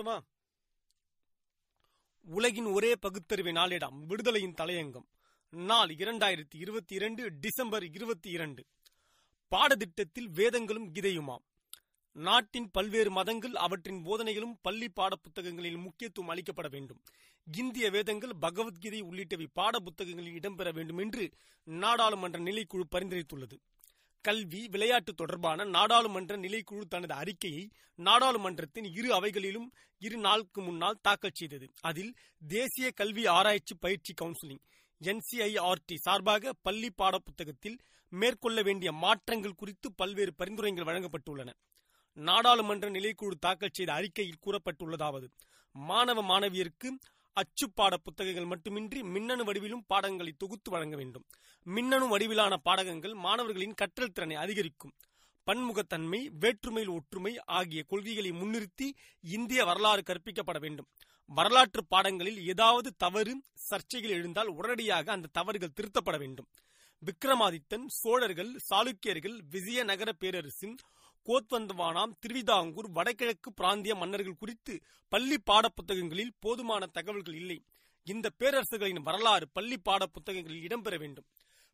சொல்லட்டுமா உலகின் ஒரே பகுத்தறிவை நாளிடம் விடுதலையின் தலையங்கம். நாள் இரண்டாயிரத்தி இருபத்தி இரண்டு டிசம்பர் இருபத்தி இரண்டு. பாடத்திட்டத்தில் வேதங்களும் கீதையுமாம். நாட்டின் பல்வேறு மதங்கள் அவற்றின் போதனைகளும் பள்ளி பாட புத்தகங்களில் முக்கியத்துவம் அளிக்கப்பட வேண்டும். இந்திய வேதங்கள் பகவத்கீதை உள்ளிட்டவை பாட புத்தகங்களில் இடம்பெற வேண்டும் என்று நாடாளுமன்ற நிலைக்குழு பரிந்துரைத்துள்ளது. கல்வி விளையாட்டு தொடர்பான நாடாளுமன்ற நிலைக்குழு தனது அறிக்கையை நாடாளுமன்றத்தின் இரு அவைகளிலும் இரு நாளுக்கு முன்னால் தாக்கல் செய்தது. அதில் தேசிய கல்வி ஆராய்ச்சி பயிற்சி கவுன்சிலிங் என்சிஐஆர்டி சார்பாக பள்ளி பாட புத்தகத்தில் மேற்கொள்ள வேண்டிய மாற்றங்கள் குறித்து பல்வேறு பரிந்துரைகள் வழங்கப்பட்டுள்ளன. நாடாளுமன்ற நிலைக்குழு தாக்கல் செய்த அறிக்கையில் கூறப்பட்டுள்ளதாவது மாணவ மாணவியருக்கு அச்சு பாட புத்தகங்கள் மட்டுமின்றி மின்னணு வடிவிலும் பாடங்களை தொகுத்து வழங்க வேண்டும். மின்னணு வடிவிலான பாடகங்கள் மாணவர்களின் கற்றல் திறனை அதிகரிக்கும். பன்முகத்தன்மை வேற்றுமையில் ஒற்றுமை ஆகிய கொள்கைகளை முன்னிறுத்தி இந்திய வரலாறு கற்பிக்கப்பட வேண்டும். வரலாற்று பாடங்களில் ஏதாவது தவறு சர்ச்சைகள் எழுந்தால் உடனடியாக அந்த தவறுகள் திருத்தப்பட வேண்டும். விக்ரமாதித்தன் சோழர்கள் சாளுக்கியர்கள் விஜயநகர பேரரசின் கோத்வந்தவானாம் திருவிதாங்கூர் வடகிழக்கு பிராந்திய மன்னர்கள் குறித்து பள்ளி பாட புத்தகங்களில் போதுமான தகவல்கள் இல்லை. இந்த பேரரசுகளின் வரலாறு பள்ளி பாட புத்தகங்களில் இடம்பெற வேண்டும்.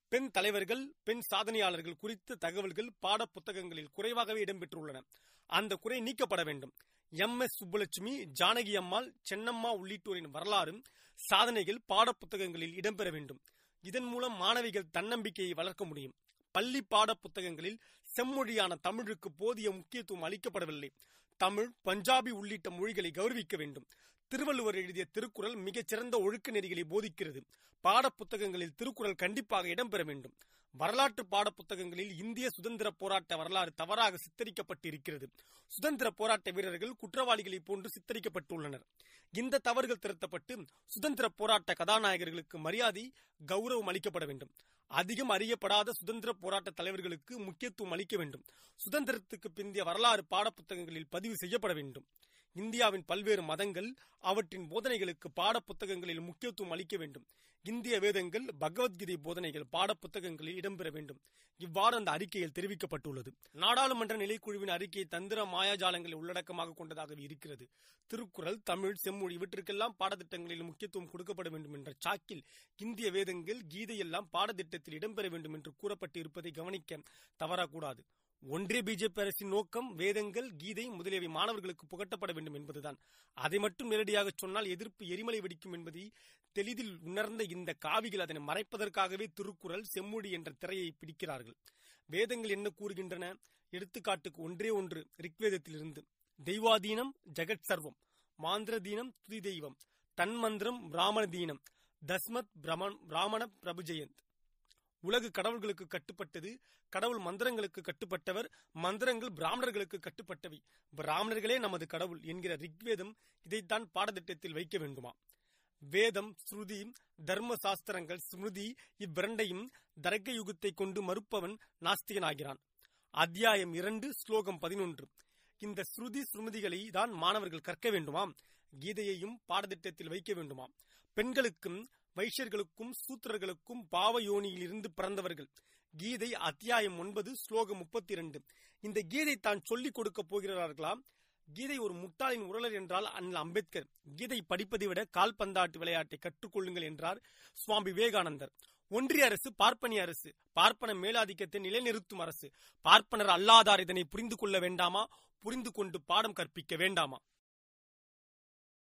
பெண் தலைவர்கள் பெண் சாதனையாளர்கள் குறித்த தகவல்கள் பாட புத்தகங்களில் குறைவாகவே இடம்பெற்றுள்ளன. அந்த குறை நீக்கப்பட வேண்டும். எம். எஸ். சுப்புலட்சுமி ஜானகி அம்மாள் சென்னம்மா உள்ளிட்டோரின் வரலாறும் சாதனைகள் பாட புத்தகங்களில் இடம்பெற வேண்டும். இதன் மூலம் மாணவிகள் தன்னம்பிக்கையை வளர்க்க முடியும். பள்ளி பாட புத்தகங்களில் செம்மொழியான தமிழுக்கு போதிய முக்கியத்துவம் அளிக்கப்படவில்லை. தமிழ் பஞ்சாபி உள்ளிட்ட மொழிகளை கௌரவிக்க வேண்டும். திருவள்ளுவர் எழுதிய திருக்குறள் மிகச்சிறந்த ஒழுக்க நெறிகளை போதிக்கிறது. பாட புத்தகங்களில் திருக்குறள் கண்டிப்பாக இடம்பெற வேண்டும். வரலாற்று பாட புத்தகங்களில் இந்திய சுதந்திர போராட்ட வரலாறு தவறாக சித்தரிக்கப்பட்டிருக்கிறது. சுதந்திர போராட்ட வீரர்கள் குற்றவாளிகளை போன்று சித்தரிக்கப்பட்டுள்ளனர். இந்த தவறுகள் திருத்தப்பட்டு சுதந்திர போராட்ட கதாநாயகர்களுக்கு மரியாதை கௌரவம் அளிக்கப்பட வேண்டும். அதிகம் அறியப்படாத சுதந்திர போராட்ட தலைவர்களுக்கு முக்கியத்துவம் அளிக்க வேண்டும். சுதந்திரத்துக்கு பிந்தைய வரலாறு பாடப்புத்தகங்களில் பதிவு செய்யப்பட வேண்டும். இந்தியாவின் பல்வேறு மதங்கள் அவற்றின் போதனைகளுக்கு பாடப்புத்தகங்களில் முக்கியத்துவம் அளிக்க வேண்டும். இந்திய வேதங்கள் பகவத்கீதை போதனைகள் பாடப்புத்தகங்களில் இடம்பெற வேண்டும். இவ்வாறு அந்த அறிக்கையில் தெரிவிக்கப்பட்டுள்ளது. நாடாளுமன்ற நிலைக்குழுவின் அறிக்கை தந்திர மாயாஜாலங்களை உள்ளடக்கமாக கொண்டதாக இருக்கிறது. திருக்குறள் தமிழ் செம்மொழி இவற்றிற்கெல்லாம் பாடத்திட்டங்களில் முக்கியத்துவம் கொடுக்கப்பட வேண்டும் என்ற சாக்கில் இந்திய வேதங்கள் கீதையெல்லாம் பாடத்திட்டத்தில் இடம்பெற வேண்டும் என்று கூறப்பட்டு இருப்பதை கவனிக்க தவறக்கூடாது. ஒன்றே பிஜேபி அரசின் நோக்கம் வேதங்கள் கீதை முதலியவை மாணவர்களுக்கு புகட்டப்பட வேண்டும் என்பதுதான். அதை மட்டும் நேரடியாக சொன்னால் எதிர்ப்பு எரிமலை வெடிக்கும் என்பதை தெளிதில் உணர்ந்த இந்த காவிகள் அதனை மறைப்பதற்காகவே திருக்குறள் செம்மொழி என்ற திரையை பிடிக்கிறார்கள். வேதங்கள் என்ன கூறுகின்றன? எடுத்துக்காட்டுக்கு ஒன்றே ஒன்று ரிக்வேதத்திலிருந்து. தெய்வாதீனம் ஜெகத் சர்வம். மாந்திரதீனம் துதி தெய்வம் தன்மந்திரம் பிராமண தீனம் தஸ்மத் பிரமன் பிராமண பிரபுஜெயந்த். உலகு கடவுள்களுக்கு கட்டுப்பட்டது கடவுள் மந்திரங்களுக்கு கட்டுப்பட்டவர் மந்திரங்கள் பிராமணர்களுக்கு கட்டுப்பட்டவை. பிராமணர்களே நமது கடவுள் என்கிற ரிக்வேதம் இதைத்தான் பாடத்திட்டத்தில் வைக்க வேண்டுமா? வேதம் ஸ்ருதி தர்ம சாஸ்திரங்கள் ஸ்மிருதி இவ்விரண்டையும் தர்க்க யுகத்தை கொண்டு மறுப்பவன் நாஸ்திகனாகிறான். அத்தியாயம் இரண்டு ஸ்லோகம் பதினொன்று. இந்த ஸ்ருதி ஸ்ருமதிகளை தான் மாணவர்கள் கற்க வேண்டுமாம்? கீதையையும் பாடத்திட்டத்தில் வைக்க வேண்டுமாம். பெண்களுக்கும் வைஷ்யர்களுக்கும் சூத்திரர்களுக்கும் பாவயோனியிலிருந்து பிறந்தவர்கள். கீதை அத்தியாயம் ஒன்பது ஸ்லோகம் முப்பத்தி இரண்டு இந்த கீதை தான் சொல்லிக் கொடுக்க போகிறார்களாம் கீதை ஒரு முட்டாளின் உரலர் என்றால் அண்ணல் அம்பேத்கர். கீதை படிப்பதை விட கால்பந்தாட்டு விளையாட்டை கற்றுக்கொள்ளுங்கள் என்றார் சுவாமி விவேகானந்தர். ஒன்றிய அரசு பார்ப்பனிய அரசு பார்ப்பன மேலாதிக்கத்தை நிலைநிறுத்தும் அரசு. பார்ப்பனர் அல்லாதார் இதனை புரிந்து கொள்ள வேண்டாமா? புரிந்து கொண்டு பாடம் கற்பிக்க வேண்டாமா?